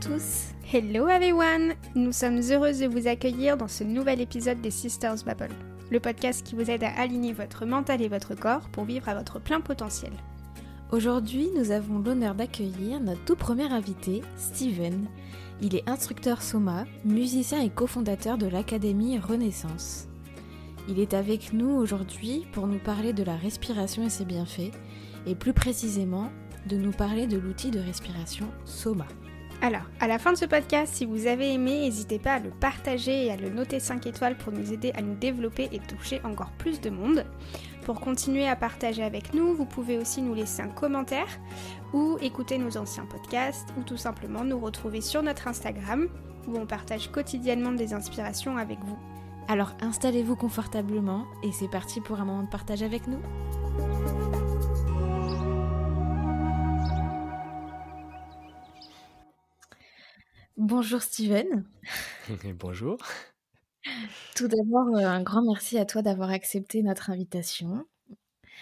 tous. Hello everyone. Nous sommes heureuses de vous accueillir dans ce nouvel épisode des Sisters Bubble, le podcast qui vous aide à aligner votre mental et votre corps pour vivre à votre plein potentiel. Aujourd'hui, nous avons l'honneur d'accueillir notre tout premier invité, Steven. Il est instructeur Soma, musicien et cofondateur de l'Académie Renaissance. Il est avec nous aujourd'hui pour nous parler de la respiration et ses bienfaits, et plus précisément de nous parler de l'outil de respiration Soma. Alors, à la fin de ce podcast, si vous avez aimé, n'hésitez pas à le partager et à le noter 5 étoiles pour nous aider à nous développer et toucher encore plus de monde. Pour continuer à partager avec nous, vous pouvez aussi nous laisser un commentaire ou écouter nos anciens podcasts ou tout simplement nous retrouver sur notre Instagram où on partage quotidiennement des inspirations avec vous. Alors installez-vous confortablement et c'est parti pour un moment de partage avec nous. Bonjour Steven. Bonjour. Tout d'abord, euh, un grand merci à toi d'avoir accepté notre invitation.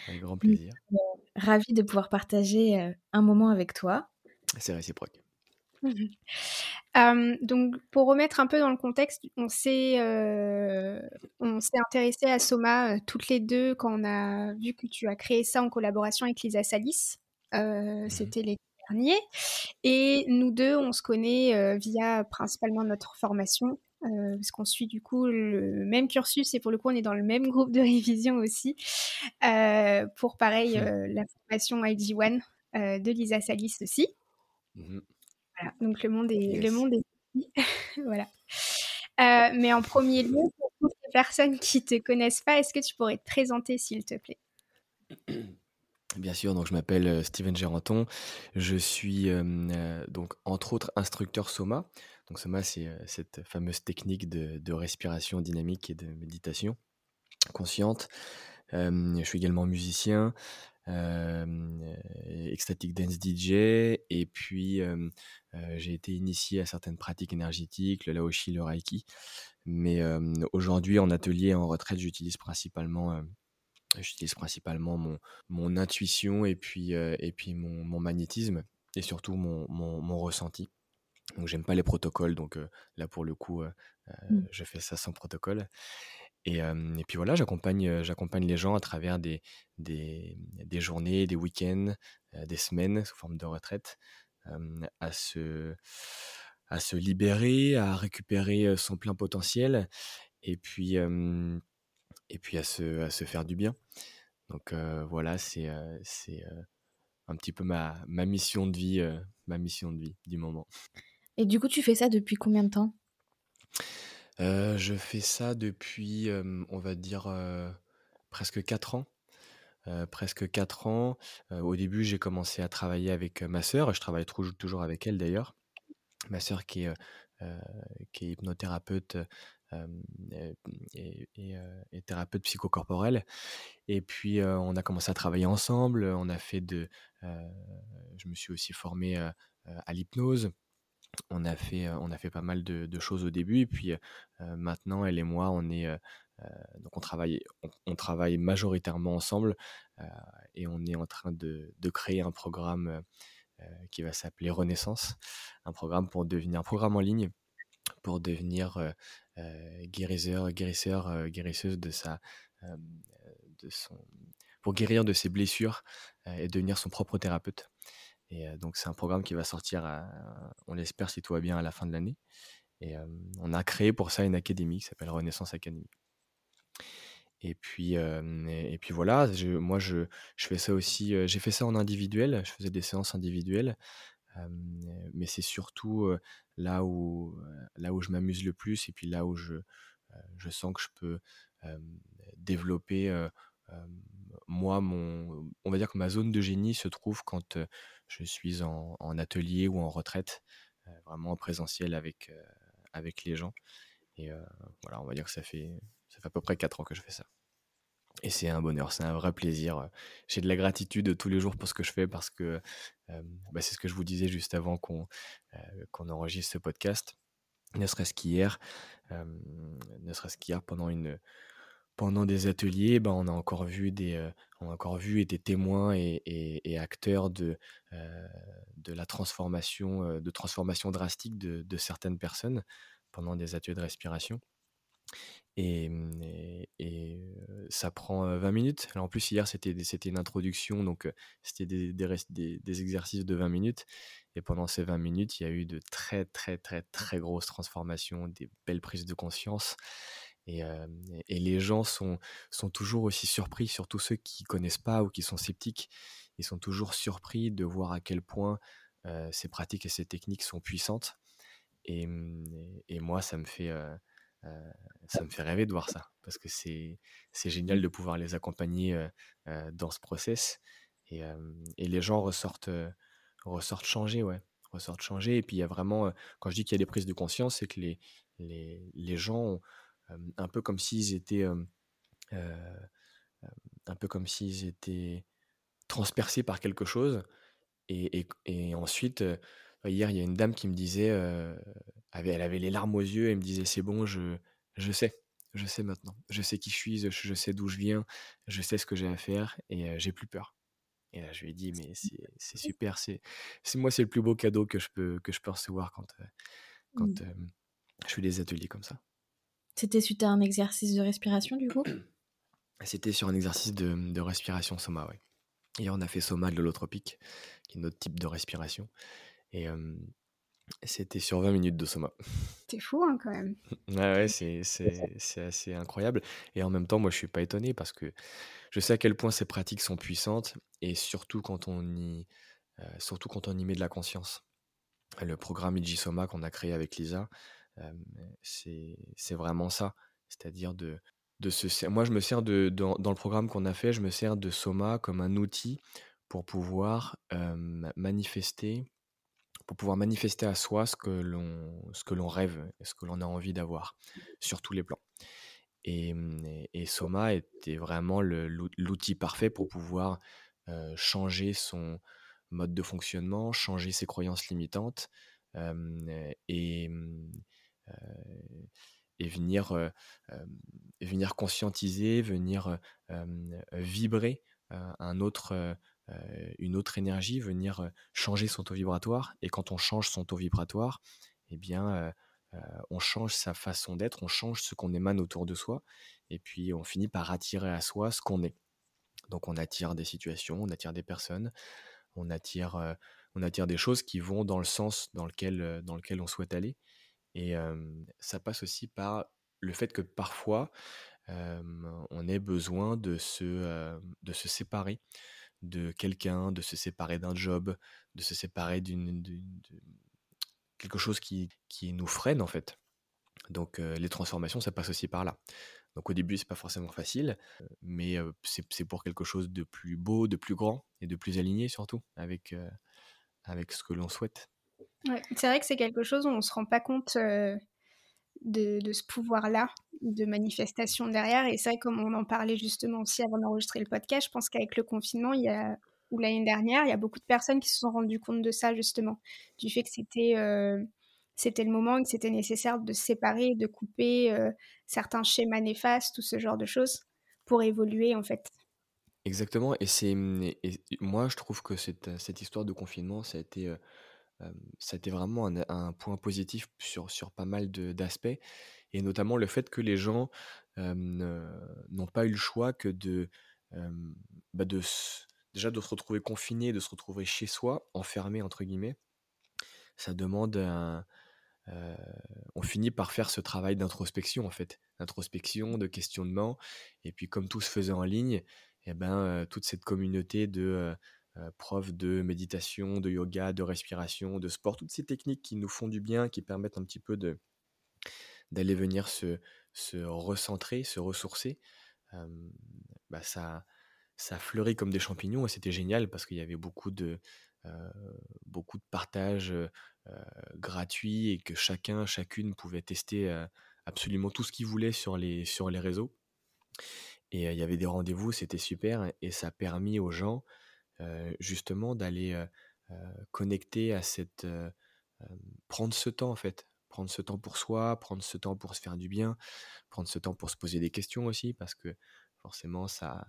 Un grand plaisir. Euh, Ravi de pouvoir partager euh, un moment avec toi. C'est réciproque. Euh, donc, pour remettre un peu dans le contexte, on s'est on s'est intéressé à Soma toutes les deux quand on a vu que tu as créé ça en collaboration avec Lisa Salis. Mhm. C'était l'été dernier. Et nous deux, on se connaît via principalement notre formation euh, parce qu'on suit du coup le même cursus et pour le coup on est dans le même groupe de révision aussi euh, pour pareil euh, la formation IG1 de Lisa Salis aussi. Mhm. Voilà, donc le monde est Yes. le monde est voilà. mais en premier lieu, pour toutes les personnes qui te connaissent pas, est-ce que tu pourrais te présenter s'il te plaît? Bien sûr, donc je m'appelle euh, Steven Géranton. Je suis euh, euh, donc entre autres instructeur Soma. Donc Soma, c'est cette fameuse technique de, respiration dynamique et de méditation consciente. Je suis également musicien, ecstatic dance DJ, et puis j'ai été initié à certaines pratiques énergétiques, le Laoshi, le Reiki. Mais aujourd'hui, en atelier, en retraite, j'utilise principalement, j'utilise principalement mon, mon intuition et puis, euh, et puis mon, mon magnétisme et surtout mon, mon, mon ressenti. Donc j'aime pas les protocoles, donc euh, là pour le coup, euh, euh, Mm. je fais ça sans protocole. Et, et puis voilà, j'accompagne, j'accompagne les gens à travers des, des, des journées, des week-ends, des semaines sous forme de retraite, à se, à se libérer, à récupérer son plein potentiel, et puis, et puis à se, à se faire du bien. Donc euh, voilà, c'est, euh, c'est euh, un petit peu ma, ma mission de vie, euh, ma mission de vie du moment. Et du coup, tu fais ça depuis combien de temps? Je fais ça depuis, on va dire, presque 4 ans. Presque 4 ans. Au début, j'ai commencé à travailler avec ma sœur, je travaille toujours avec elle d'ailleurs. Ma sœur qui est, qui est hypnothérapeute euh, et thérapeute psychocorporel. Et puis, on a commencé à travailler ensemble. On a fait de, je me suis aussi formé à l'hypnose. On a fait, on a fait pas mal de, choses au début. Et puis, maintenant, elle et moi, on est, donc on travaille, on, travaille majoritairement ensemble. et on est en train de, de créer un programme qui va s'appeler Renaissance, un programme pour devenir un programme en ligne pour devenir guérisseur, guérisseur, guérisseuse de sa, de son, pour guérir de ses blessures et devenir son propre thérapeute. Et donc c'est un programme qui va sortir, on l'espère si tout va bien à la fin de l'année. Et on a créé pour ça une académie qui s'appelle Renaissance Academy. Et puis, et, puis voilà, je- moi je, je fais ça aussi, j'ai fait ça en individuel, je faisais des séances individuelles, mais c'est surtout là où, là où je m'amuse le plus et puis là où je, je sens que je peux développer, moi, mon, on va dire que ma zone de génie se trouve quand je suis en, atelier ou en retraite, vraiment en présentiel avec, avec les gens. Et voilà, on va dire que ça fait, ça fait à peu près 4 ans que je fais ça. Et c'est un bonheur, c'est un vrai plaisir. J'ai de la gratitude tous les jours pour ce que je fais parce que bah, c'est ce que je vous disais juste avant qu'on enregistre ce podcast. Ne serait-ce qu'hier, ne serait-ce qu'hier pendant une, pendant des ateliers, ben, on a encore vu des, on a encore vu été témoins et, et, acteurs de, de la transformation, de transformation drastique de, de, certaines personnes pendant des ateliers de respiration. Et, et, ça prend 20 minutes. Alors en plus, hier, c'était, une introduction, donc c'était des, des, exercices de 20 minutes. Et pendant ces 20 minutes, il y a eu de très, très, très, très grosses transformations, des belles prises de conscience. Et, et, les gens sont, sont toujours aussi surpris, surtout ceux qui connaissent pas ou qui sont sceptiques. Ils sont toujours surpris de voir à quel point ces pratiques et ces techniques sont puissantes. Et, et moi, ça me fait ça me fait rêver de voir ça parce que c'est génial de pouvoir les accompagner dans ce process et, et les gens ressortent ressortent changés ouais ressortent changés et puis il y a vraiment quand je dis qu'il y a des prises de conscience c'est que les, les, les gens un peu comme s'ils étaient un peu comme s'ils étaient transpercés par quelque chose et, et ensuite hier il y a une dame qui me disait elle avait les larmes aux yeux et me disait c'est bon, je, je sais, je sais maintenant, je sais qui je suis, je, sais d'où je viens, je sais ce que j'ai à faire et j'ai plus peur. Et là, je lui ai dit, mais c'est super, c'est moi, c'est le plus beau cadeau que je peux, que je peux recevoir quand, quand mmh. je fais des ateliers comme ça. C'était suite à un exercice de respiration, du coup? C'était sur un exercice de, de respiration soma, oui. Et on a fait soma de l'holotropique, qui est notre type de respiration. Et, c'était sur 20 minutes de Soma. C'est fou hein, quand même. ouais, c'est, assez incroyable. Et en même temps, moi, je suis pas étonné parce que je sais à quel point ces pratiques sont puissantes et surtout quand on y, euh, surtout quand on y met de la conscience. Le programme Soma qu'on a créé avec Lisa, euh, c'est, vraiment ça. C'est-à-dire de, de se Moi, je me sers de, dans, le programme qu'on a fait, je me sers de Soma comme un outil pour pouvoir euh, manifester pour pouvoir manifester à soi ce que l'on, ce que l'on rêve ce que l'on a envie d'avoir sur tous les plans. Et, mmh, et, Soma était vraiment l'outil parfait pour pouvoir changer son mode de fonctionnement, changer ses croyances limitantes et, mmh, et venir, venir conscientiser, venir vibrer un autre une autre énergie, venir euh, changer son taux vibratoire. Et quand on change son taux vibratoire, eh bien, euh, on change sa façon d'être, on change ce qu'on émane autour de soi, et puis on finit par attirer à soi ce qu'on est. Donc on attire des situations, on attire des personnes, on attire, on attire des choses qui vont dans le sens dans lequel, dans lequel on souhaite aller. Et ça passe aussi par le fait que parfois, on ait besoin de se, de se séparer de quelqu'un, de se séparer d'un job, de se séparer d'une quelque chose qui, qui nous freine en fait. Donc les transformations, ça passe aussi par là. Donc au début, c'est pas forcément facile, mais c'est pour quelque chose de plus beau, de plus grand et de plus aligné surtout avec, avec ce que l'on souhaite. c'est vrai que c'est quelque chose où on se rend pas compte de, ce pouvoir-là de manifestation derrière. Et c'est vrai, comme on en parlait justement aussi avant d'enregistrer le podcast, je pense qu'avec le confinement, il y a, ou l'année dernière, il y a beaucoup de personnes qui se sont rendues compte de ça justement, du fait que c'était euh, c'était le moment que c'était nécessaire de séparer, de couper euh, certains schémas néfastes, tout ce genre de choses, pour évoluer en fait. Exactement, et c'est moi je trouve que cette, cette histoire de confinement, ça a été euh, ça a été vraiment un, point positif sur, sur pas mal d'aspects, et notamment le fait que les gens n'ont pas eu le choix que de, bah, de déjà de se retrouver confinés, de se retrouver chez soi, enfermé entre guillemets. Ça demande un, on finit par faire ce travail d'introspection en fait, d'introspection, de questionnement, et puis comme tout se faisait en ligne, et eh ben toute cette communauté de prof de méditation, de yoga, de respiration, de sport, toutes ces techniques qui nous font du bien, qui permettent un petit peu d'aller venir se, recentrer, se ressourcer, bah ça, ça fleurit comme des champignons et c'était génial parce qu'il y avait beaucoup de, de partages gratuits et que chacun, chacune pouvait tester absolument tout ce qu'il voulait sur les réseaux. Et il y avait des rendez-vous, c'était super et ça a permis aux gens justement d'aller connecter à cette... prendre ce temps en fait, prendre ce temps pour soi, prendre ce temps pour se faire du bien, prendre ce temps pour se poser des questions aussi, parce que forcément, ça,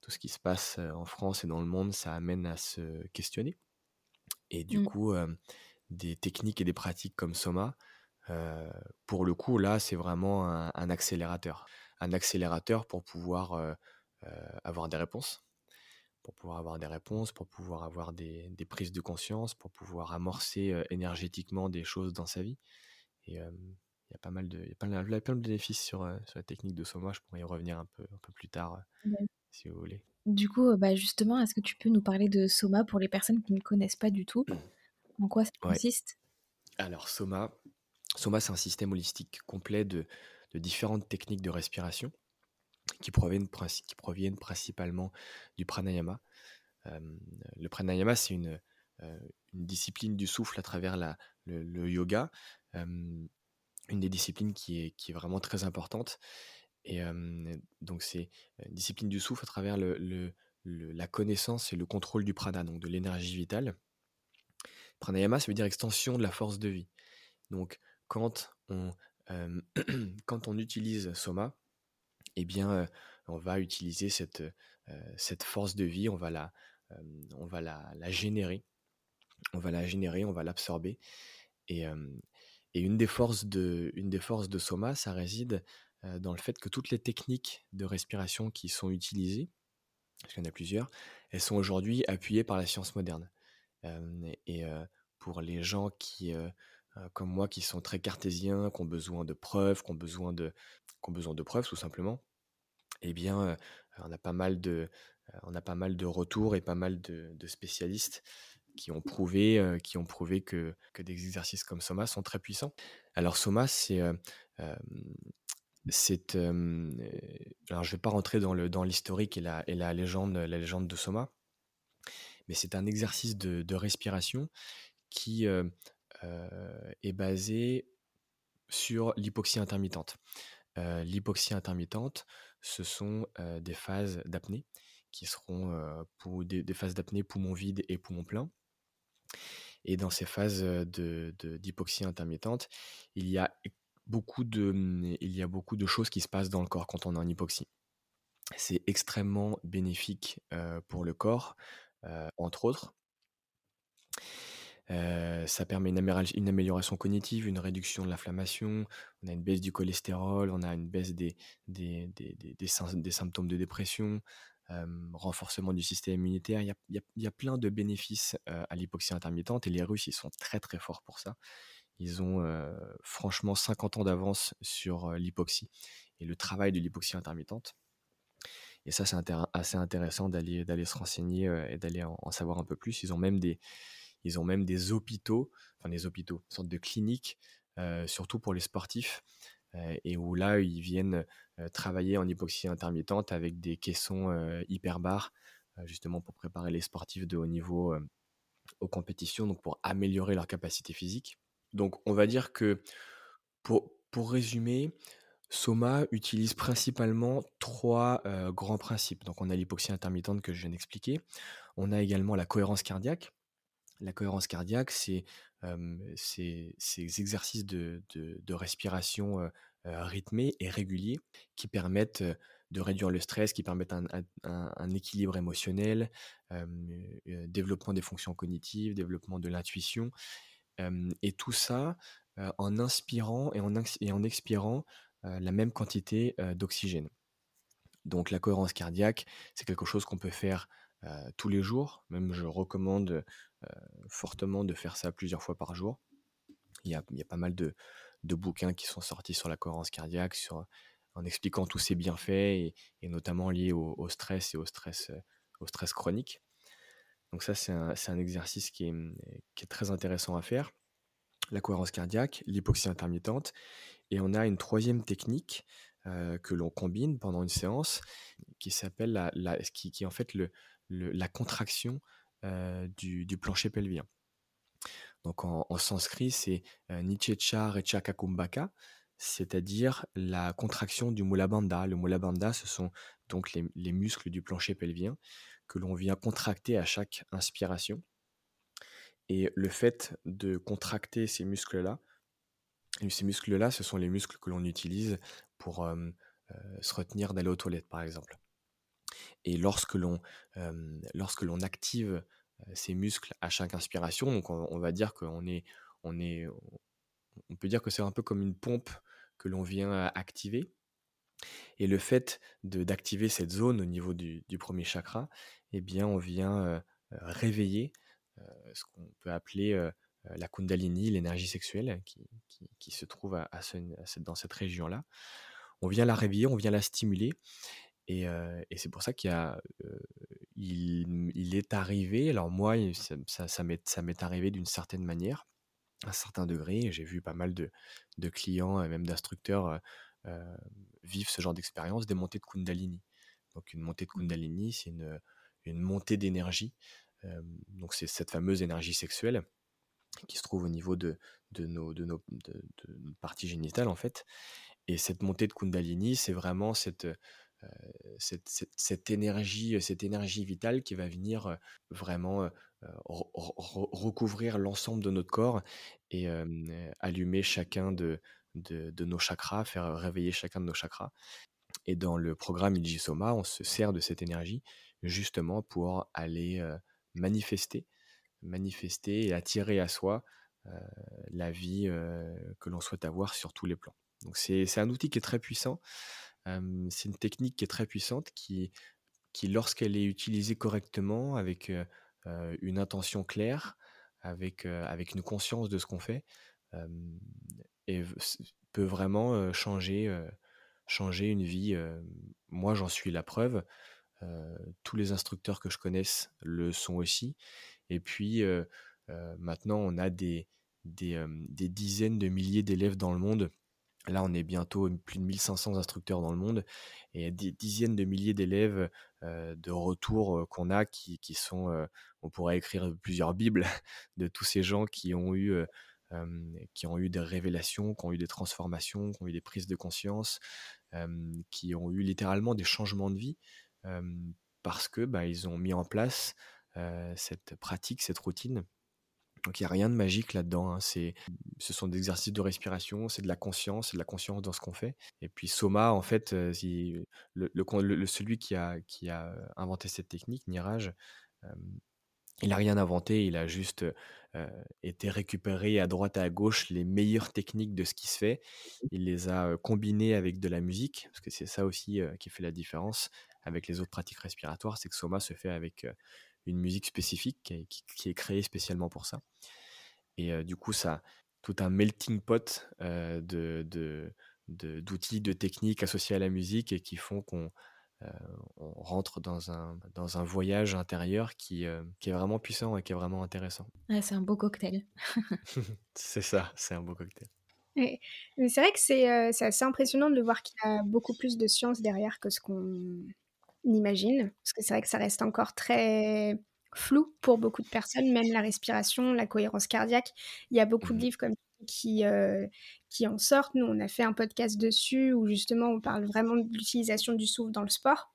tout ce qui se passe en France et dans le monde, ça amène à se questionner. Et du mmh. coup, des techniques et des pratiques comme Soma, pour le coup, là, c'est vraiment un, accélérateur. Un accélérateur pour pouvoir avoir des réponses, pour pouvoir avoir des réponses, pour pouvoir avoir des, prises de conscience, pour pouvoir amorcer énergétiquement des choses dans sa vie. Et il y a pas mal de, y a plein, de bénéfices sur, sur la technique de Soma. Je pourrais y revenir un peu, un peu plus tard, si vous voulez. Du coup, bah justement, est-ce que tu peux nous parler de Soma pour les personnes qui ne connaissent pas du tout? En quoi ça consiste? Alors, Soma, Soma c'est un système holistique complet de, de différentes techniques de respiration qui proviennent, principalement du pranayama. le pranayama, c'est une, discipline du souffle à travers le, yoga, une des disciplines qui est, vraiment très importante. Et donc, c'est une discipline du souffle à travers la connaissance et le contrôle du prana, donc de l'énergie vitale. Pranayama, ça veut dire extension de la force de vie. Donc, quand on, quand on utilise Soma, eh bien, on va utiliser cette, cette force de vie, on va la, on va la, la, générer, on va la générer, on va l'absorber. Et, et une, des forces de, une des forces de Soma, ça réside dans le fait que toutes les techniques de respiration qui sont utilisées, parce qu'il y en a plusieurs, elles sont aujourd'hui appuyées par la science moderne. et pour les gens qui, comme moi, qui sont très cartésiens, qui ont besoin de preuves, qui ont besoin de, qui ont besoin de preuves tout simplement, eh bien, on a pas mal de, on a pas mal de retours et pas mal de, spécialistes qui ont prouvé, qui ont prouvé que, que, des exercices comme Soma sont très puissants. Alors Soma, c'est c'est, alors je vais pas rentrer dans le dans l'historique et la et la légende la légende de Soma, mais c'est un exercice de, de respiration qui est basé sur l'hypoxie intermittente. l'hypoxie intermittente, ce sont des phases d'apnée qui seront des, phases d'apnée poumon vide et poumon plein. Et dans ces phases d'hypoxie intermittente, mmh, il y a beaucoup de choses qui se passent dans le corps quand on est en hypoxie. C'est extrêmement bénéfique pour le corps, entre autres. Ça permet une, amélioration cognitive, une réduction de l'inflammation, on a une baisse du cholestérol, on a une baisse des, symptômes de dépression, renforcement du système immunitaire. Il y a, plein de bénéfices à l'hypoxie intermittente et les Russes, sont très très forts pour ça. Ils ont franchement 50 ans d'avance sur l'hypoxie et le travail de l'hypoxie intermittente. Et ça, c'est assez intéressant d'aller se renseigner et d'aller en, savoir un peu plus. Ils ont même des, ils ont même des hôpitaux, enfin des hôpitaux, une sorte de cliniques, surtout pour les sportifs, et où là, ils viennent travailler en hypoxie intermittente avec des caissons hyperbares, justement pour préparer les sportifs de haut niveau aux compétitions, donc pour améliorer leur capacité physique. Donc on va dire que pour, pour résumer, Soma utilise principalement trois grands principes. Donc on a l'hypoxie intermittente que je viens d'expliquer. On a également la cohérence cardiaque. La cohérence cardiaque, c'est ces, exercices de, respiration rythmés et réguliers qui permettent de réduire le stress, qui permettent un, équilibre émotionnel, développement des fonctions cognitives, développement de l'intuition et tout ça en inspirant et en expirant la même quantité d'oxygène. Donc la cohérence cardiaque, c'est quelque chose qu'on peut faire tous les jours. Même je recommande fortement de faire ça plusieurs fois par jour. Il y a, pas mal de, bouquins qui sont sortis sur la cohérence cardiaque, en expliquant tous ses bienfaits et, notamment liés au, stress et au stress, au stress chronique. Donc ça, c'est un, exercice qui est, très intéressant à faire. La cohérence cardiaque, l'hypoxie intermittente. Et on a une troisième technique euh, que l'on combine pendant une séance qui s'appelle la, qui, en fait le, la contraction euh, du, du, plancher pelvien. Donc en, sanskrit, c'est euh, Nichecha Recha Kakumbhaka, c'est-à-dire la contraction du Mula Bandha. Le Mula Bandha, ce sont donc les, les muscles du plancher pelvien que l'on vient contracter à chaque inspiration. Et le fait de contracter ces muscles-là ces muscles-là, ce sont les muscles que l'on utilise pour se retenir d'aller aux toilettes, par exemple. Et lorsque l'on lorsque l'on active ces muscles à chaque inspiration, donc on, va dire qu'on est, on est, on peut dire que c'est un peu comme une pompe que l'on vient activer. Et le fait d'activer cette zone au niveau du, premier chakra, eh bien, on vient réveiller ce qu'on peut appeler la Kundalini, l'énergie sexuelle qui, qui, se trouve dans cette région-là. On vient la réveiller, on vient la stimuler. Et, et c'est pour ça qu'il a, il, il, est arrivé, alors moi, ça, ça, ça m'est arrivé d'une certaine manière, à un certain degré. J'ai vu pas mal de, de clients, même d'instructeurs, vivre ce genre d'expérience, des montées de Kundalini. Donc une montée de mmh. Kundalini, c'est une, une montée d'énergie. donc c'est cette fameuse énergie sexuelle qui se trouve au niveau de, de, nos, de, nos, de, parties génitales en fait. Et cette montée de Kundalini, c'est vraiment cette, cette, cette, énergie, cette énergie vitale qui va venir vraiment recouvrir l'ensemble de notre corps et allumer chacun de, nos chakras, faire réveiller chacun de nos chakras. Et dans le programme Soma, on se sert de cette énergie justement pour aller manifester, manifester et attirer à soi la vie que l'on souhaite avoir sur tous les plans. Donc c'est un outil qui est très puissant, c'est une technique qui est très puissante qui, lorsqu'elle est utilisée correctement, avec une intention claire, avec, une conscience de ce qu'on fait, peut vraiment changer, une vie. moi, j'en suis la preuve. tous les instructeurs que je connaisse le sont aussi. Et puis, maintenant, on a des dizaines de milliers d'élèves dans le monde Là, on est bientôt plus de 1500 instructeurs dans le monde et des dizaines de milliers d'élèves de retour qu'on a qui, sont, on pourrait écrire plusieurs bibles de tous ces gens qui ont eu, qui ont eu des révélations, qui ont eu des transformations, qui ont eu des prises de conscience, qui ont eu littéralement des changements de vie parce que bah, ils ont mis en place cette pratique, cette routine donc il n'y a rien de magique là-dedans. Hein. C'est, ce sont des exercices de respiration, c'est de la conscience, c'est de la conscience dans ce qu'on fait. Et puis Soma, en fait, euh, celui qui a, a inventé cette technique, Niraj, il n'a rien inventé, il a juste euh, été récupéré à droite et à gauche les meilleures techniques de ce qui se fait. Il les a combinées avec de la musique, parce que c'est ça aussi qui fait la différence avec les autres pratiques respiratoires, c'est que Soma se fait avec une musique spécifique qui, est créée spécialement pour ça. Et du coup, ça tout un melting pot de, d'outils, de, techniques associés à la musique et qui font qu'on rentre dans un, dans un voyage intérieur qui, qui est vraiment puissant et qui est vraiment intéressant. c'est un beau cocktail. c'est ça, c'est un beau cocktail. Mais c'est vrai que c'est, assez impressionnant de voir qu'il y a beaucoup plus de science derrière que ce qu'on imagine, parce que c'est vrai que ça reste encore très flou pour beaucoup de personnes, même la respiration, la cohérence cardiaque. Il y a beaucoup de mmh livres comme qui, euh, qui en sortent. Nous, on a fait un podcast dessus où justement on parle vraiment de l'utilisation du souffle dans le sport.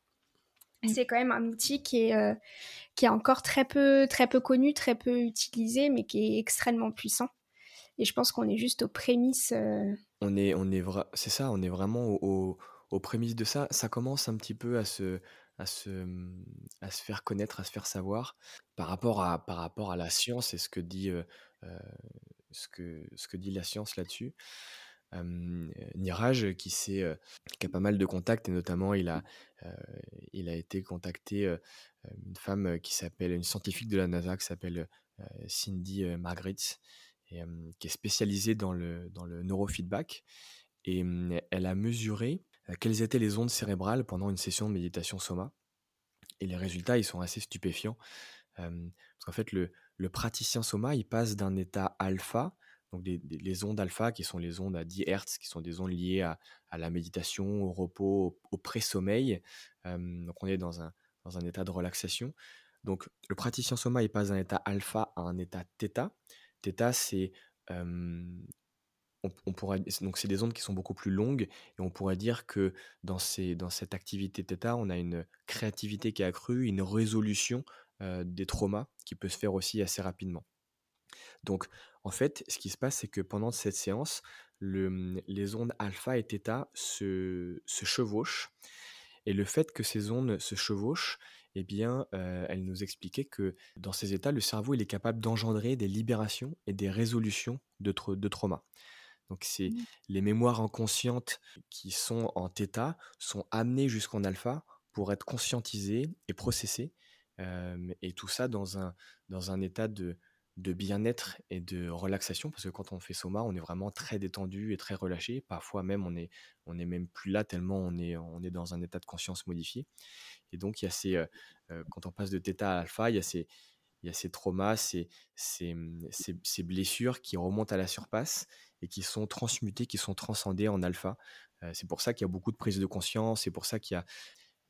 Mmh. C'est quand même un outil qui est, euh, qui est encore très peu, très peu connu, très peu utilisé, mais qui est extrêmement puissant. Et je pense qu'on est juste aux prémices. Euh, on est, on est c'est ça, on est vraiment au aux prémices de ça, ça commence un petit peu à se, à se, mmh, à se faire connaître, à se faire savoir par rapport à, par rapport à la science et ce que dit, ce que, ce que dit la science là-dessus. Niraj, qui, qui a pas mal de contacts, et notamment il a, il a été contacté une femme qui s'appelle, une scientifique de la NASA qui s'appelle Cindy Margaret, et, qui est spécialisée dans le, dans le neurofeedback. Et elle a mesuré euh, quelles étaient les ondes cérébrales pendant une session de méditation soma? Et les résultats, ils sont assez stupéfiants. Euh, parce qu'en fait, le, praticien soma, il passe d'un état alpha, donc les ondes alpha qui sont les ondes à 10 Hz, qui sont des ondes liées à, la méditation, au repos, au, pré-sommeil. Euh, donc on est dans un, état de relaxation. Donc le praticien soma, il passe d'un état alpha à un état θ. Theta, c'est on, pourrait, donc c'est des ondes qui sont beaucoup plus longues et on pourrait dire que dans, cette activité θ, on a une créativité qui est accrue, une résolution des traumas qui peut se faire aussi assez rapidement. Donc, en fait, ce qui se passe, c'est que pendant cette séance, le, les ondes alpha et θ se, chevauchent. Et le fait que ces ondes se chevauchent, eh bien, euh, elle nous expliquait que dans ces états, le cerveau il est capable d'engendrer des libérations et des résolutions de traumas. Donc, c'est mmh. les mémoires inconscientes qui sont en θ sont amenées jusqu'en alpha pour être conscientisées et processées. Euh, et tout ça dans un, dans un état de, de bien-être et de relaxation parce que quand on fait soma, on est vraiment très détendu et très relâché. Parfois même, on est, on est même plus là tellement on est, on est dans un état de conscience modifié. Et donc, il y a ces, euh, quand on passe de θ à alpha, il y a ces, il y a ces traumas, ces, ces, ces, blessures qui remontent à la surface et qui sont transmutées, qui sont transcendées en alpha. Euh, c'est pour ça qu'il y a beaucoup de prise de conscience, c'est pour ça qu'il y a,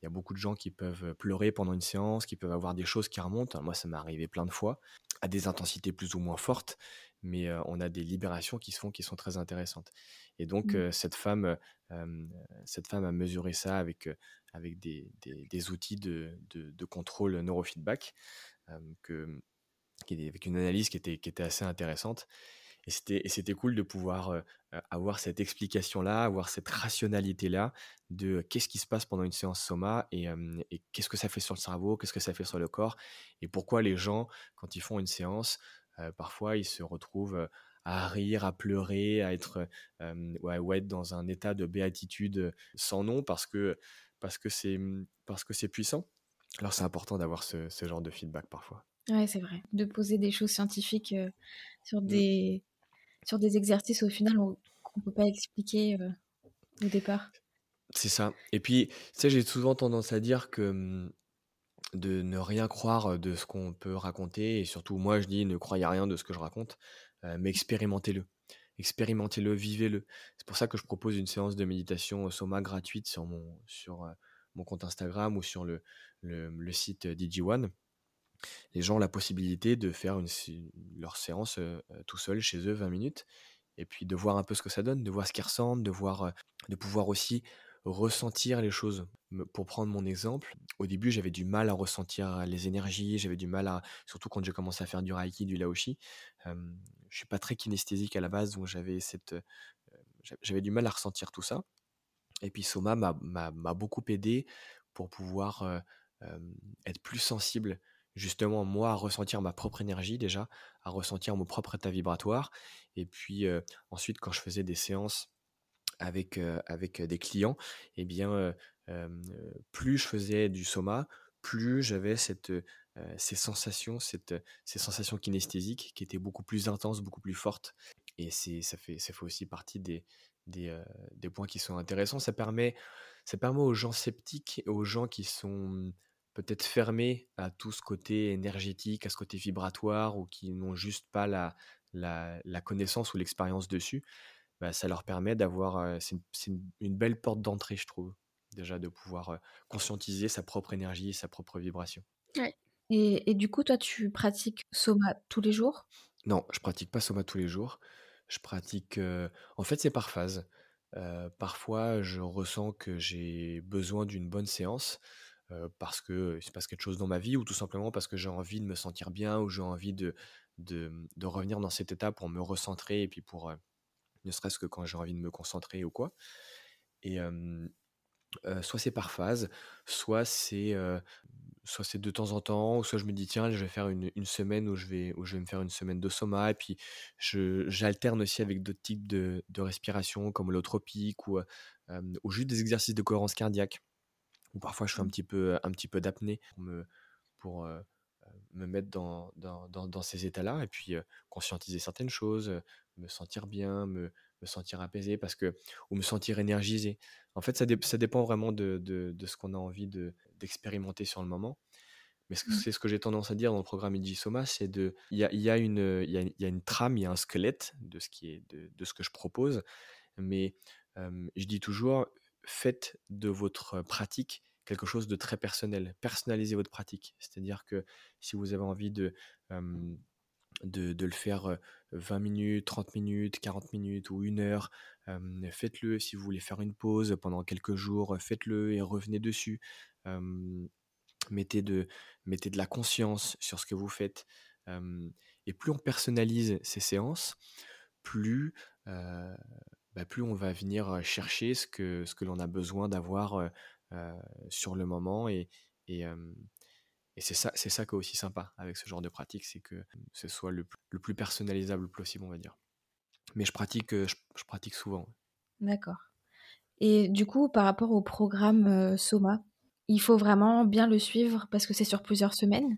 il y a beaucoup de gens qui peuvent pleurer pendant une séance, qui peuvent avoir des choses qui remontent. Moi, ça m'est arrivé plein de fois à des intensités plus ou moins fortes, mais on a des libérations qui se font qui sont très intéressantes. Et donc mmh. cette femme, cette femme a mesuré ça avec avec des, des, outils de, de, contrôle neurofeedback, que, avec une analyse qui était, qui était assez intéressante. Et c'était, cool de pouvoir avoir cette explication-là, avoir cette rationalité-là de qu'est-ce qui se passe pendant une séance soma et, et, qu'est-ce que ça fait sur le cerveau, qu'est-ce que ça fait sur le corps, et pourquoi les gens, quand ils font une séance, parfois ils se retrouvent à rire, à pleurer, à être, ouais, ouais, être dans un état de béatitude sans nom parce que, parce que, c'est, parce que c'est puissant. Alors c'est important d'avoir ce, ce, genre de feedback parfois. Ouais, c'est vrai. De poser des choses scientifiques sur mmh. des sur des exercices au final qu'on ne peut pas expliquer euh, au départ. C'est ça. Et puis, tu j'ai souvent tendance à dire que mmh, de ne rien croire de ce qu'on peut raconter, et surtout moi je dis ne croyez rien de ce que je raconte, euh, mais expérimentez-le. Expérimentez-le, vivez-le. C'est pour ça que je propose une séance de méditation au Soma gratuite sur mon, sur, euh, mon compte Instagram ou sur le, le, le site DigiOne les gens ont la possibilité de faire leur séance tout seul chez eux 20 minutes et puis de voir un peu ce que ça donne, de voir ce qui ressemble, de voir, de pouvoir aussi ressentir les choses. Pour prendre mon exemple, au début j'avais du mal à ressentir les énergies, j'avais du mal à, surtout quand j'ai commencé à faire du reiki, du laoshi. je suis pas très kinesthésique à la base, donc j'avais cette, j'avais du mal à ressentir tout ça. Et puis Soma m'a beaucoup aidé pour pouvoir être plus sensible justement moi à ressentir ma propre énergie déjà, à ressentir mon propre état vibratoire. Et puis ensuite quand je faisais des séances avec, avec des clients, eh bien plus je faisais du soma, plus j'avais cette, ces sensations, cette, ces sensations kinesthésiques qui étaient beaucoup plus intenses, beaucoup plus fortes. Et c'est, ça, fait, ça fait aussi partie des, des, des points qui sont intéressants. Ça permet, ça permet aux gens sceptiques, aux gens qui sont peut-être fermés à tout ce côté énergétique, à ce côté vibratoire, ou qui n'ont juste pas la, la, connaissance ou l'expérience dessus, bah, ça leur permet d'avoir... c'est une, belle porte d'entrée, je trouve, déjà de pouvoir conscientiser sa propre énergie et sa propre vibration. Et, et, du coup, toi, tu pratiques Soma tous les jours? Non, je pratique pas Soma tous les jours. Je pratique... en fait, c'est par phase. parfois, je ressens que j'ai besoin d'une bonne séance parce que il se passe quelque chose dans ma vie ou tout simplement parce que j'ai envie de me sentir bien ou j'ai envie de, de, de, revenir dans cet état pour me recentrer et puis pour ne serait-ce que quand j'ai envie de me concentrer ou quoi. Et soit c'est par phase, soit c'est soit c'est de temps en temps, ou soit je me dis tiens je vais faire une, une, semaine où je vais où je vais me faire une semaine de soma et puis j'alterne aussi avec d'autres types de, de respiration comme l'autropique ou, ou juste des exercices de cohérence cardiaque ou parfois je fais un petit peu, un petit peu d'apnée pour me, pour, me mettre dans, dans, dans, ces états-là et puis conscientiser certaines choses, me sentir bien, me, me, sentir apaisé parce que, ou me sentir énergisé. En fait, ça, ça dépend vraiment de, de, de ce qu'on a envie d'expérimenter sur le moment. Mais mmh. c'est ce que j'ai tendance à dire dans le programme Soma, c'est de, il y a, y, a une, y, a, y a une trame, il y a un squelette de ce qui est, de, de ce que je propose, mais je dis toujours, faites de votre pratique quelque chose de très personnel. Personnalisez votre pratique. C'est-à-dire que si vous avez envie de, de, le faire 20 minutes, 30 minutes, 40 minutes ou une heure, faites-le. Si vous voulez faire une pause pendant quelques jours, faites-le et revenez dessus. mettez, de, mettez de la conscience sur ce que vous faites. Et plus on personnalise ces séances, plus, bah, plus on va venir chercher ce que, ce que l'on a besoin d'avoir sur le moment. Et, et, et c'est ça, c'est ça qui est aussi sympa avec ce genre de pratique, c'est que ce soit le, le, plus personnalisable possible, on va dire. Mais je pratique, je, pratique souvent. D'accord. Et du coup, par rapport au programme Soma, il faut vraiment bien le suivre parce que c'est sur plusieurs semaines,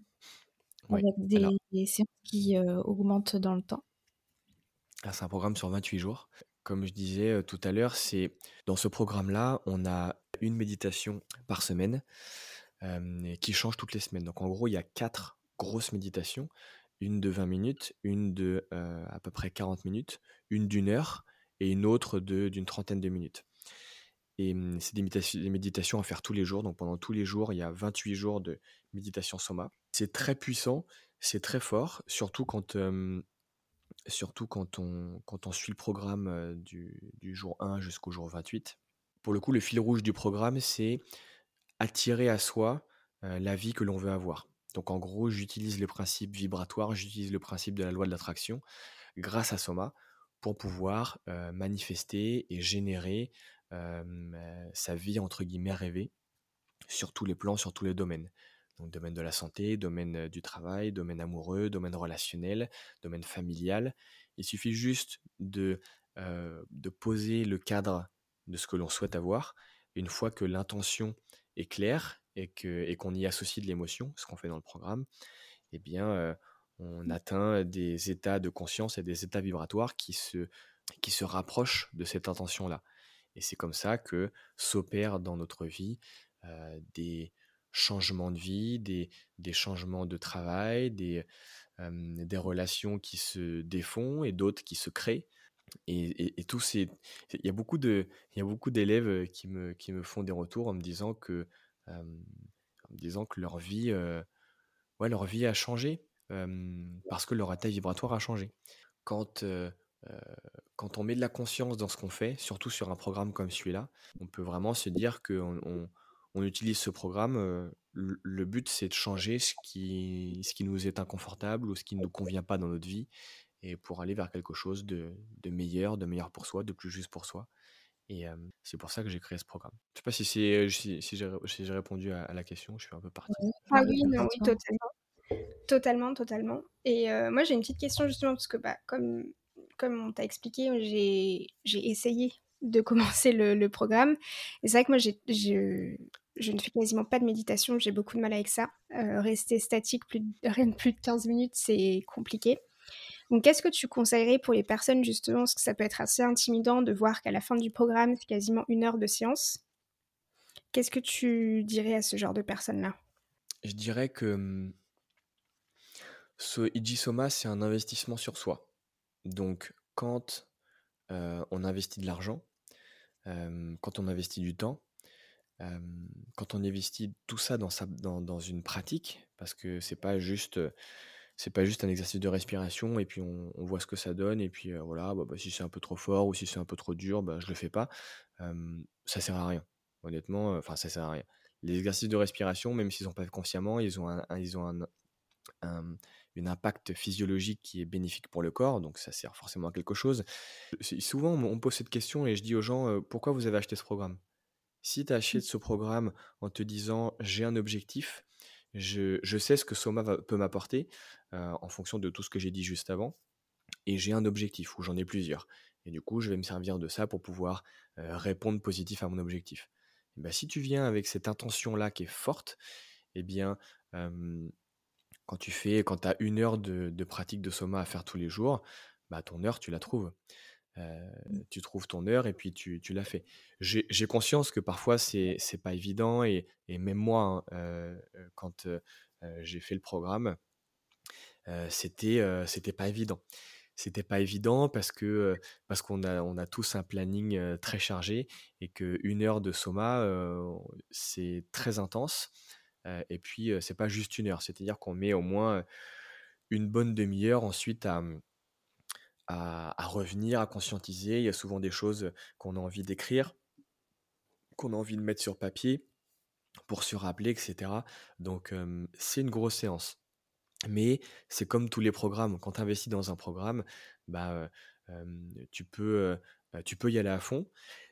avec des, séances qui augmentent dans le temps? Ah, c'est un programme sur 28 jours. Comme je disais tout à l'heure, c'est dans ce programme-là, on a une méditation par semaine qui change toutes les semaines. Donc en gros, il y a quatre grosses méditations, une de 20 minutes, une de à peu près 40 minutes, une d'une heure et une autre d'une trentaine de minutes. Et mmh, c'est des, méditations à faire tous les jours. Donc pendant tous les jours, il y a 28 jours de méditation soma. C'est très puissant, c'est très fort, surtout quand, surtout quand, on, quand on suit le programme du, du jour 1 jusqu'au jour 28. Pour le coup, le fil rouge du programme, c'est attirer à soi la vie que l'on veut avoir. Donc en gros, j'utilise le principe vibratoire, j'utilise le principe de la loi de l'attraction grâce à Soma pour pouvoir manifester et générer sa vie entre guillemets rêvée sur tous les plans, sur tous les domaines. Donc domaine de la santé, domaine du travail, domaine amoureux, domaine relationnel, domaine familial. Il suffit juste de, de poser le cadre de ce que l'on souhaite avoir. Une fois que l'intention est claire et qu'on et qu'on y associe de l'émotion, ce qu'on fait dans le programme, eh bien, on mmh. atteint des états de conscience et des états vibratoires qui se, qui se rapprochent de cette intention-là. Et c'est comme ça que s'opèrent dans notre vie des changements de vie, des, des changements de travail, des, des relations qui se défont et d'autres qui se créent. Et, et, c'est, il y a beaucoup de, il y a beaucoup d'élèves qui me, qui me font des retours en me disant que, en me disant que leur vie, ouais, leur vie a changé parce que leur attaque vibratoire a changé. Quand, quand on met de la conscience dans ce qu'on fait, surtout sur un programme comme celui-là, on peut vraiment se dire qu'on on, on utilise ce programme. le, but, c'est de changer ce qui, ce qui nous est inconfortable ou ce qui ne nous convient pas dans notre vie et pour aller vers quelque chose de, de meilleur, de meilleur pour soi, de plus juste pour soi. Et c'est pour ça que j'ai créé ce programme. Je sais pas si, c'est, si, si j'ai, répondu à, la question, je suis un peu parti. Ah oui, non, oui, totalement. Totalement, totalement. Et moi, j'ai une petite question justement, parce que bah, comme, comme on t'a expliqué, j'ai, j'ai essayé de commencer le, le programme. Et c'est vrai que moi, j'ai, je, je ne fais quasiment pas de méditation, j'ai beaucoup de mal avec ça. rester statique plus de, rien de plus de 15 minutes, c'est compliqué. Donc, qu'est-ce que tu conseillerais pour les personnes, justement, parce que ça peut être assez intimidant de voir qu'à la fin du programme, c'est quasiment une heure de séance? Qu'est-ce que tu dirais à ce genre de personnes-là? Je dirais que hum, ce Ijisoma, c'est un investissement sur soi. Donc, quand euh, on investit de l'argent, euh, quand on investit du temps, euh, quand on investit tout ça dans, dans une pratique, parce que c'est pas juste c'est pas juste un exercice de respiration et puis on, voit ce que ça donne et puis voilà, bah, bah, si c'est un peu trop fort ou si c'est un peu trop dur, bah, je le fais pas. ça sert à rien, honnêtement. Enfin, ça sert à rien. Les exercices de respiration, même s'ils sont pas consciemment, ils ont un, ils ont un, un, impact physiologique qui est bénéfique pour le corps, donc ça sert forcément à quelque chose. Souvent, on me pose cette question et je dis aux gens pourquoi vous avez acheté ce programme? Si tu as acheté mmh. ce programme en te disant j'ai un objectif, je, sais ce que Soma peut m'apporter, euh, en fonction de tout ce que j'ai dit juste avant. Et j'ai un objectif, ou j'en ai plusieurs. Et du coup, je vais me servir de ça pour pouvoir euh, répondre positif à mon objectif. Ben, si tu viens avec cette intention-là qui est forte, eh bien, quand tu fais, quand as une heure de, de, pratique de soma à faire tous les jours, bah, ton heure, tu la trouves. Mmh. tu trouves ton heure et puis tu, tu l'as fait. J'ai conscience que parfois c'est pas évident et, et, même moi, hein, quand j'ai fait le programme, c'était c'était pas évident. C'était pas évident parce que parce qu'on a on a tous un planning très chargé et que une heure de soma c'est très intense. et puis c'est pas juste une heure, c'est-à-dire qu'on met au moins une bonne demi-heure ensuite à, à, revenir, à conscientiser. Il y a souvent des choses qu'on a envie d'écrire, qu'on a envie de mettre sur papier pour se rappeler, etc. Donc c'est une grosse séance. Mais c'est comme tous les programmes. Quand tu investis dans un programme, bah, tu peux, tu peux y aller à fond.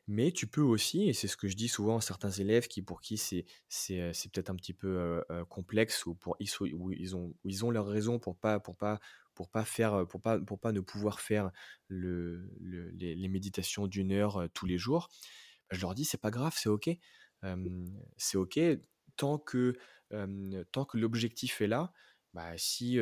Mais tu peux aussi, et c'est ce que je dis souvent à certains élèves qui, pour qui c'est, c'est, peut-être un petit peu complexe ou pour ils, où ils ont, où ils ont leurs raisons pour pas, pour pas, pour pas faire, pour pas, pour pas ne pouvoir faire le, les, méditations d'une heure tous les jours. Bah, je leur dis c'est pas grave, c'est ok, c'est ok tant que tant que l'objectif est là. Bah, si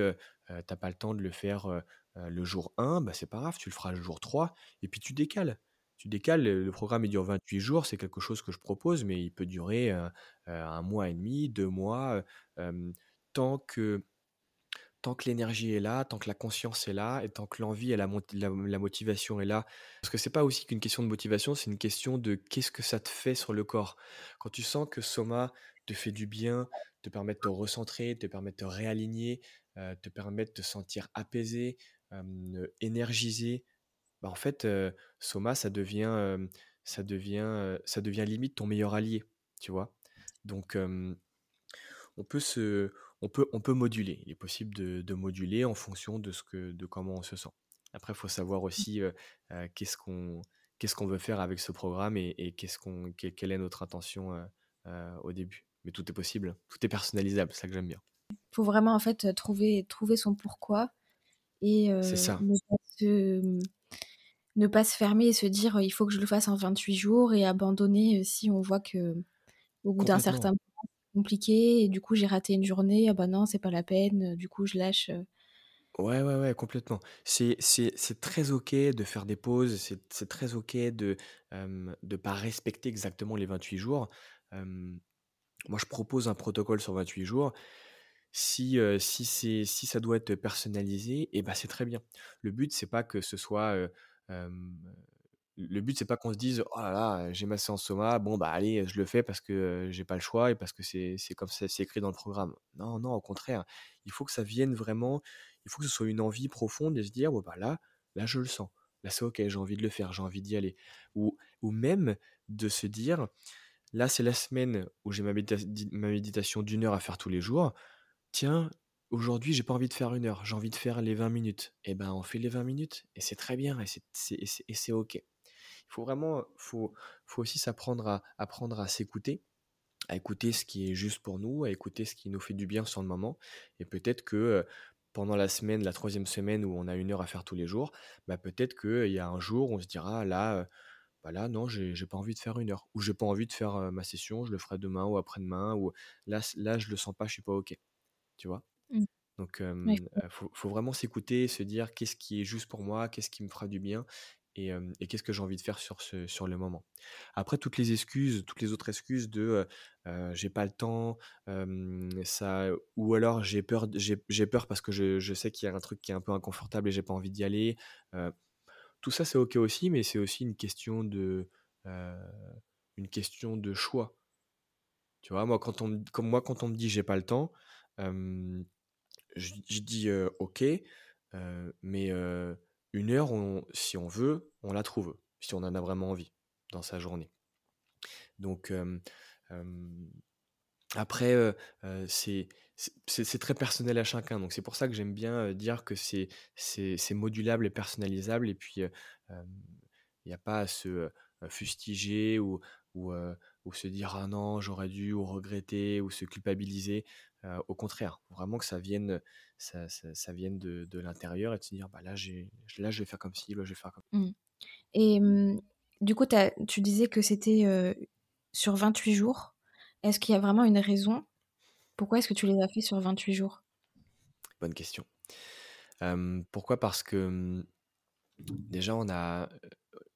tu n'as pas le temps de le faire le jour 1, bah, c'est pas grave, tu le feras le jour 3 et puis tu décales. Tu décales, le programme il dure 28 jours, c'est quelque chose que je propose, mais il peut durer un mois et demi, deux mois, tant que tant que l'énergie est là, tant que la conscience est là, et tant que l'envie et la, motivation est là. Parce que c'est pas aussi qu'une question de motivation, c'est une question de qu'est-ce que ça te fait sur le corps. Quand tu sens que Soma te fait du bien, te permet de te recentrer, te permet de te réaligner, euh, te permet de te sentir apaisé, énergisé, bah en fait, euh, Soma, ça devient, ça, devient, ça devient limite ton meilleur allié, tu vois? Donc, on peut se, on peut, on peut moduler. Il est possible de, moduler en fonction de, ce que, de comment on se sent. Après, il faut savoir mmh. aussi qu'est-ce qu'on qu'est-ce qu'on veut faire avec ce programme et, qu'est-ce qu'on, quelle est notre intention au début mais tout est possible, tout est personnalisable, c'est ça que j'aime bien. Il faut vraiment en fait trouver, trouver son pourquoi et euh, ça. Ne, pas se, ne pas se fermer et se dire il faut que je le fasse en 28 jours et abandonner euh, si on voit que au bout d'un certain moment compliqué et du coup j'ai raté une journée, ah bah non c'est pas la peine, du coup je lâche. Euh. Ouais, ouais, ouais, complètement. C'est, très ok de faire des pauses, c'est, très ok de ne pas respecter exactement les 28 jours. Moi, je propose un protocole sur 28 jours. Si, si, si ça doit être personnalisé, eh ben, c'est très bien. Le but, c'est pas que ce soit. Le but, c'est pas qu'on se dise Oh là là, j'ai ma séance soma, bon, bah allez, je le fais parce que j'ai pas le choix et parce que c'est, comme ça, c'est écrit dans le programme. Non, non, au contraire. Il faut que ça vienne vraiment. Il faut que ce soit une envie profonde de se dire bah là, là, je le sens. Là, c'est ok, j'ai envie de le faire, j'ai envie d'y aller. Ou, ou même de se dire Là, c'est la semaine où j'ai ma, méditation d'une heure à faire tous les jours. Tiens, aujourd'hui, j'ai pas envie de faire une heure, j'ai envie de faire les 20 minutes. Eh ben, on fait les 20 minutes et c'est très bien et c'est OK. Faut vraiment, faut, faut aussi s'apprendre à apprendre à s'écouter, à écouter ce qui est juste pour nous, à écouter ce qui nous fait du bien sur le moment. Et peut-être que pendant la semaine, la troisième semaine où on a une heure à faire tous les jours, bah peut-être qu'il y a un jour où on se dira là. Euh, bah là, non, j'ai pas envie de faire une heure. Ou j'ai pas envie de faire ma session, je le ferai demain ou après-demain. Ou là, là, je le sens pas, je suis pas OK. Tu vois? Mmh. Donc, il faut, vraiment s'écouter, se dire qu'est-ce qui est juste pour moi, qu'est-ce qui me fera du bien et, qu'est-ce que j'ai envie de faire sur, ce, sur le moment? Après, toutes les excuses, toutes les autres excuses de j'ai pas le temps, ça, ou alors j'ai peur, j'ai peur parce que je, je sais qu'il y a un truc qui est un peu inconfortable et j'ai pas envie d'y aller. Tout ça, c'est OK aussi, mais c'est aussi une question de, une question de choix. Tu vois, moi, quand on, comme moi, quand on me dit j'ai pas le temps, je, dis OK, mais une heure, si on veut, on la trouve, si on en a vraiment envie dans sa journée. Donc, après, c'est c'est très personnel à chacun. Donc c'est pour ça que j'aime bien dire que c'est modulable et personnalisable. Et puis, il n'y a pas à se fustiger ou, ou, ou, se dire ah non, j'aurais dû, ou regretter, ou se culpabiliser. Au contraire, vraiment que ça vienne, ça, ça, vienne de, de l'intérieur et de se dire bah là, là, je vais faire comme ci, là, je vais faire comme ça. Mmh. Et mmh, du coup, tu disais que c'était sur 28 jours. Est-ce qu'il y a vraiment une raison? Pourquoi est-ce que tu les as fait sur 28 jours? Bonne question. pourquoi? Parce que mmh, déjà, on a,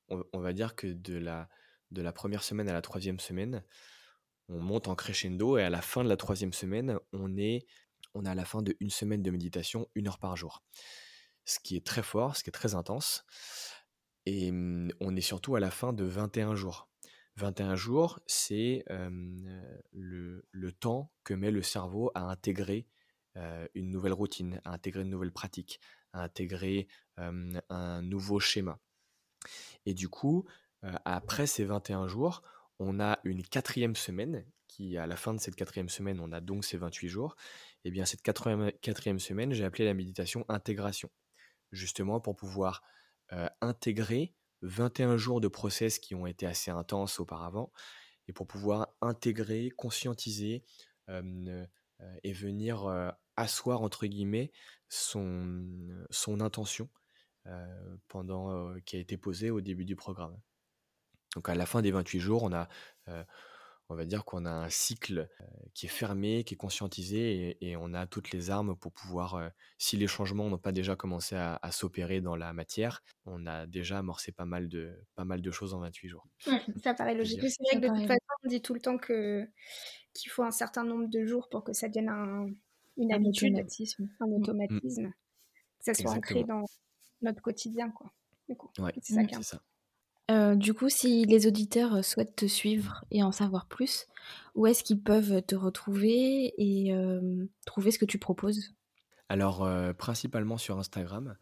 on, va dire que de la, de la première semaine à la troisième semaine, on monte en crescendo et à la fin de la troisième semaine, on est, on à la fin de une semaine de méditation, une heure par jour. Ce qui est très fort, ce qui est très intense. Et mmh, on est surtout à la fin de 21 jours. 21 jours, c'est le, temps que met le cerveau à intégrer une nouvelle routine, à intégrer une nouvelle pratique, à intégrer un nouveau schéma. Et du coup, après ces 21 jours, on a une quatrième semaine qui, à la fin de cette quatrième semaine, on a donc ces 28 jours, et eh bien cette quatrième, semaine, j'ai appelé la méditation intégration, justement pour pouvoir intégrer 21 jours de process qui ont été assez intenses auparavant, et pour pouvoir intégrer, conscientiser et venir asseoir, entre guillemets, son, son intention pendant, qui a été posée au début du programme. Donc à la fin des 28 jours, on a, on va dire qu'on a un cycle qui est fermé, qui est conscientisé, et, on a toutes les armes pour pouvoir, si les changements n'ont pas déjà commencé à, s'opérer dans la matière, on a déjà amorcé pas mal de, pas mal de choses en 28 jours. ça paraît logique. C'est vrai que de toute façon, on dit tout le temps que, qu'il faut un certain nombre de jours pour que ça devienne un, une habitude, automatisme. un mmh. automatisme, que ça soit ancré dans notre quotidien. Quoi. c'est ça, mmh, ça. Euh, du coup, si les auditeurs euh, souhaitent te suivre et en savoir plus, où est-ce qu'ils peuvent te retrouver et euh, trouver ce que tu proposes? Alors, principalement sur Instagram,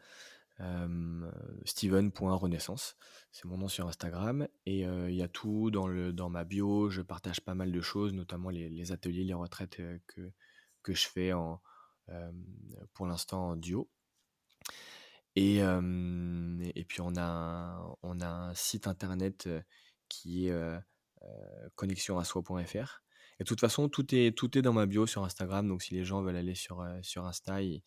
steven.renaissance, c'est mon nom sur Instagram, et il y a tout dans, le, ma bio, je partage pas mal de choses, notamment les, ateliers, les retraites que, que je fais en, pour l'instant en duo. Et, et puis on a, un, on a un site internet qui est euh, connexion soi.fr. Et de toute façon, tout est, tout est dans ma bio sur Instagram. Donc si les gens veulent aller sur, sur Insta, ils,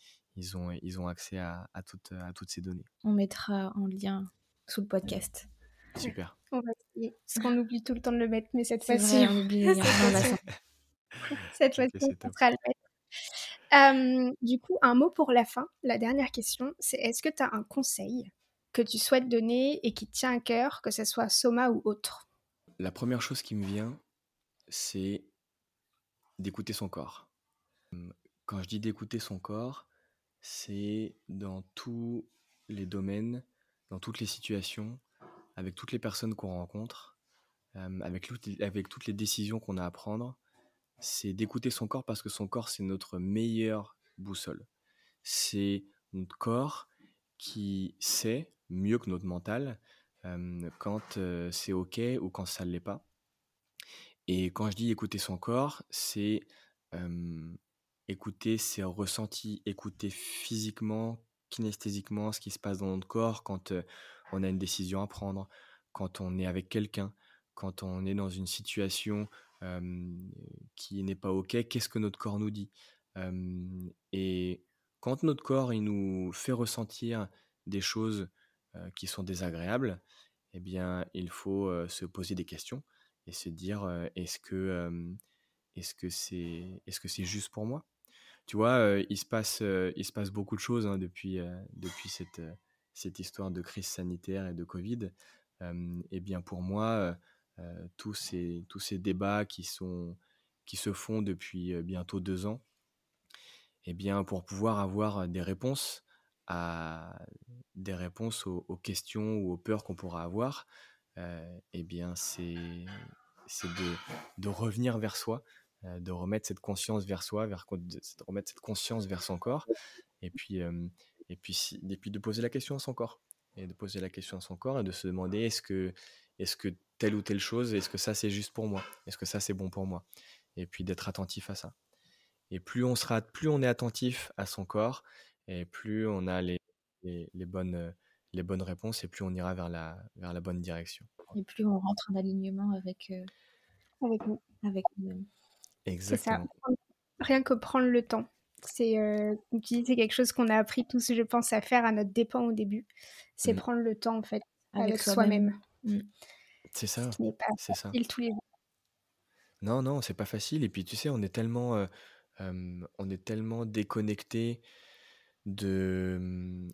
ont, ils ont accès à, à, toutes, à toutes ces données. On mettra en lien sous le podcast. Super. On va essayer. Parce qu'on oublie tout le temps de le mettre, mais cette fois-ci, on oublie. cette fois-ci, on sera le mettre du coup, un mot pour la fin. La dernière question, c'est est-ce que tu as un conseil que tu souhaites donner et qui tient à cœur, que ce soit Soma ou autre? La première chose qui me vient, c'est d'écouter son corps. Quand je dis d'écouter son corps, c'est dans tous les domaines, dans toutes les situations, avec toutes les personnes qu'on rencontre, avec, avec toutes les décisions qu'on a à prendre, c'est d'écouter son corps parce que son corps, c'est notre meilleure boussole. C'est notre corps qui sait mieux que notre mental quand c'est OK ou quand ça ne l'est pas. Et quand je dis écouter son corps, c'est écouter ses ressentis, écouter physiquement, kinesthésiquement ce qui se passe dans notre corps quand on a une décision à prendre, quand on est avec quelqu'un, quand on est dans une situation qui n'est pas OK, qu'est-ce que notre corps nous dit? Et quand notre corps il nous fait ressentir des choses qui sont désagréables, eh bien, il faut se poser des questions et se dire est-ce que est-ce que c'est est-ce que juste pour moi? Tu vois, il se passe il se passe beaucoup de choses hein, depuis depuis cette cette histoire de crise sanitaire et de Covid. eh bien, pour moi tous, ces, tous ces débats qui, sont, qui se font depuis euh, bientôt deux ans, eh bien, pour pouvoir avoir des réponses à des réponses aux, questions ou aux peurs qu'on pourra avoir, euh, eh bien, c'est de, de, revenir vers soi, de remettre cette conscience vers soi, vers, de remettre cette conscience vers son corps, et puis, et puis, et puis de poser la question à son corps, et de poser la question à son corps et de se demander est-ce que, est-ce que telle ou telle chose, est-ce que ça c'est juste pour moi? Est-ce que ça c'est bon pour moi? Et puis d'être attentif à ça. Et plus on sera, plus on est attentif à son corps, et plus on a les, les, bonnes, les bonnes réponses, et plus on ira vers la, vers la bonne direction. Et plus on rentre en alignement avec, euh, avec nous, avec nous Exactement. Ça. Rien que prendre le temps. C'est euh, c'est quelque chose qu'on a appris tous, je pense, à faire à notre dépens au début. C'est mmh. prendre le temps, en fait, avec, soi-même. Mmh. C'est ça. Ce n'est pas c'est ça. tous les jours. Non, non, c'est pas facile. Et puis, tu sais, on est tellement, on est tellement déconnecté de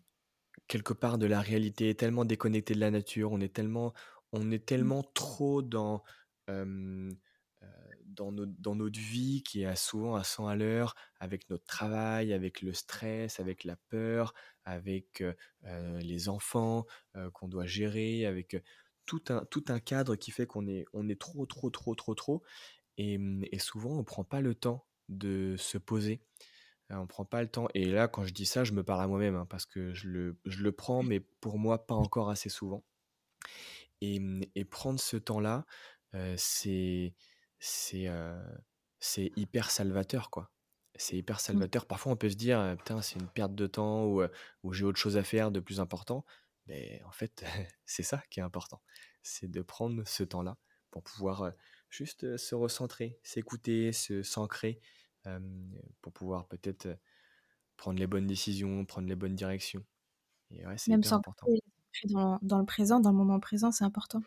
quelque part de la réalité, tellement déconnecté de la nature. On est tellement, on est mmh. tellement trop dans dans, dans notre vie qui est souvent à 100 à l'heure, avec notre travail, avec le stress, avec la peur, avec les enfants qu'on doit gérer, avec tout un, tout un cadre qui fait qu'on est, on est trop, trop, trop, trop, trop. Et, mmh, et souvent, on ne prend pas le temps de se poser. On ne prend pas le temps. Et là, quand je dis ça, je me parle à moi-même, hein, parce que je le, je le prends, mais pour moi, pas encore assez souvent. Et, mmh, et prendre ce temps-là, c'est c'est c'est hyper salvateur, quoi. C'est hyper mmh. salvateur. Parfois, on peut se dire, putain, c'est une perte de temps ou, ou j'ai autre chose à faire de plus important. Mais en fait, c'est ça qui est important. C'est de prendre ce temps-là pour pouvoir juste se recentrer, s'écouter, se s'ancrer, pour pouvoir peut-être prendre les bonnes décisions, prendre les bonnes directions. Et ouais, c'est Même sans important. Dans, dans, le présent, dans le moment présent, c'est important.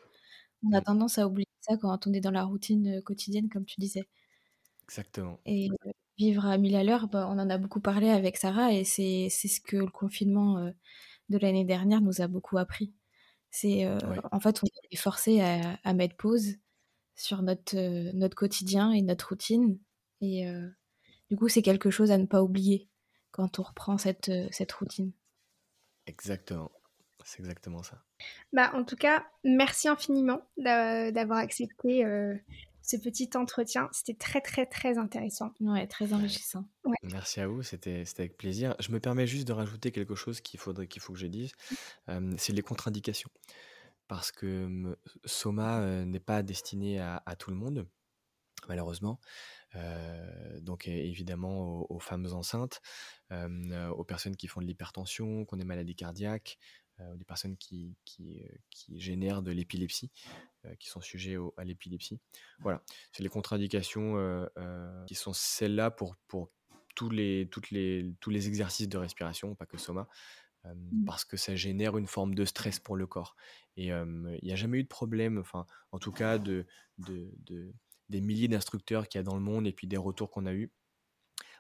On a mmh. tendance à oublier ça quand on est dans la routine quotidienne, comme tu disais. Exactement. Et vivre à mille à l'heure, bah, on en a beaucoup parlé avec Sarah et c'est ce que le confinement de l'année dernière nous a beaucoup appris. C'est en fait, on est forcé à, à, mettre pause sur notre, notre quotidien et notre routine. Et du coup, c'est quelque chose à ne pas oublier quand on reprend cette, cette routine. Exactement. C'est exactement ça. Bah, en tout cas, merci infiniment d'avoir accepté ce petit entretien. C'était très, très, très intéressant. Ouais, très enrichissant. Merci à vous, c'était avec plaisir. Je me permets juste de rajouter quelque chose qu'il faudrait qu'il faut que je dise. c'est les contre-indications. Parce que Soma n'est pas destiné à, tout le monde, malheureusement. donc évidemment aux, femmes enceintes, aux personnes qui font de l'hypertension, qui ont des maladies cardiaques, euh, des personnes qui, qui, euh, qui génèrent de l'épilepsie, euh, qui sont sujets à l'épilepsie. Voilà, c'est les contre-indications qui sont celles-là pour, pour tous, les, toutes les, tous les exercices de respiration, pas que soma, mmh. parce que ça génère une forme de stress pour le corps. Et il n'y a jamais eu de problème, enfin, en tout cas, de, de, de des milliers d'instructeurs qu'il y a dans le monde et puis des retours qu'on a eus.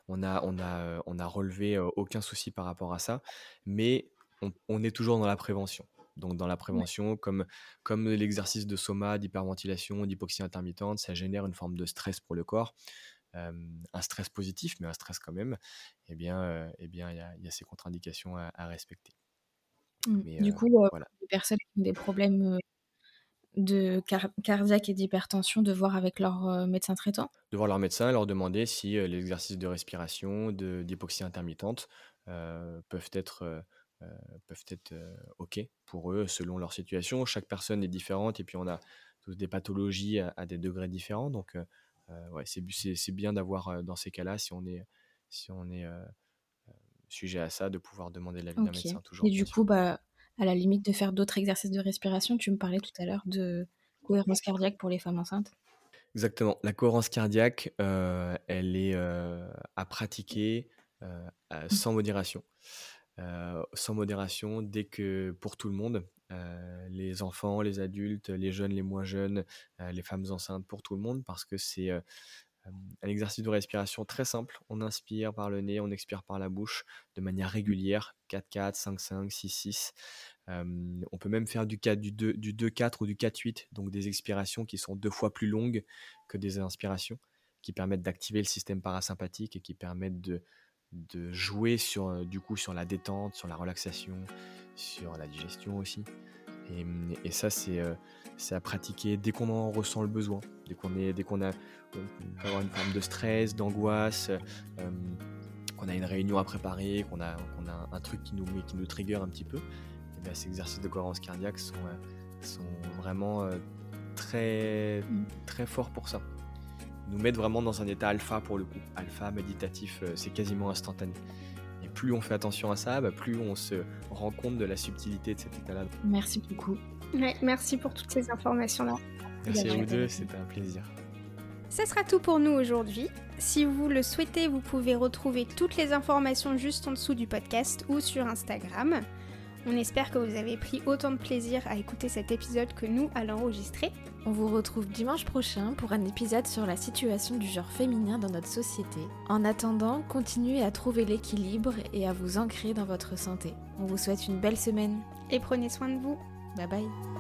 On a, on, a, on a relevé aucun souci par rapport à ça, mais on, est toujours dans la prévention. Donc dans la prévention, comme, comme l'exercice de soma, d'hyperventilation, d'hypoxie intermittente, ça génère une forme de stress pour le corps, un stress positif, mais un stress quand même. Eh bien, eh bien, il y a, ces contre-indications à, respecter. Mmh. du coup, les personnes qui ont des problèmes de cardiaque et d'hypertension, de voir avec leur médecin traitant? De voir leur médecin, leur demander si les exercices de respiration, d'hypoxie intermittente peuvent être euh, peuvent être euh, OK pour eux selon leur situation. Chaque personne est différente et puis on a tous des pathologies à, des degrés différents. Donc, euh, ouais, c'est bien d'avoir dans ces cas-là, si on est, si on est sujet à ça, de pouvoir demander l'avis d'un médecin toujours. Et du coup, bah, à la limite de faire d'autres exercices de respiration, tu me parlais tout à l'heure de cohérence cardiaque pour les femmes enceintes. Exactement. La cohérence cardiaque, elle est à pratiquer sans modération. Euh, sans modération, dès que pour tout le monde, euh, les enfants, les adultes, les jeunes, les moins jeunes, euh, les femmes enceintes, pour tout le monde, parce que c'est un exercice de respiration très simple. On inspire par le nez, on expire par la bouche de manière régulière, 4-4, 5-5, 6-6. on peut même faire du 4, du 2, du 2-4 ou du 4-8, donc des expirations qui sont deux fois plus longues que des inspirations, qui permettent d'activer le système parasympathique et qui permettent de, de jouer sur, euh, du coup, sur la détente, sur la relaxation, sur la digestion aussi. Et, et ça, c'est euh, à pratiquer dès qu'on en ressent le besoin, dès qu'on dès qu'on a, peut avoir une forme de stress, d'angoisse, euh, qu'on a une réunion à préparer, qu'on a, qu'on a un truc qui nous, qui nous trigger un petit peu. Et bien, ces exercices de cohérence cardiaque sont, sont vraiment très, mmh. très forts pour ça nous mettre vraiment dans un état alpha pour le coup. Alpha, méditatif, euh, c'est quasiment instantané. Et plus on fait attention à ça, bah, plus on se rend compte de la subtilité de cet état-là. Merci beaucoup. merci pour toutes ces informations-là. Merci à vous deux, c'était un plaisir. Ce sera tout pour nous aujourd'hui. Si vous le souhaitez, vous pouvez retrouver toutes les informations juste en dessous du podcast ou sur Instagram. On espère que vous avez pris autant de plaisir à écouter cet épisode que nous à l'enregistrer. On vous retrouve dimanche prochain pour un épisode sur la situation du genre féminin dans notre société. En attendant, continuez à trouver l'équilibre et à vous ancrer dans votre santé. On vous souhaite une belle semaine. Et prenez soin de vous. Bye bye.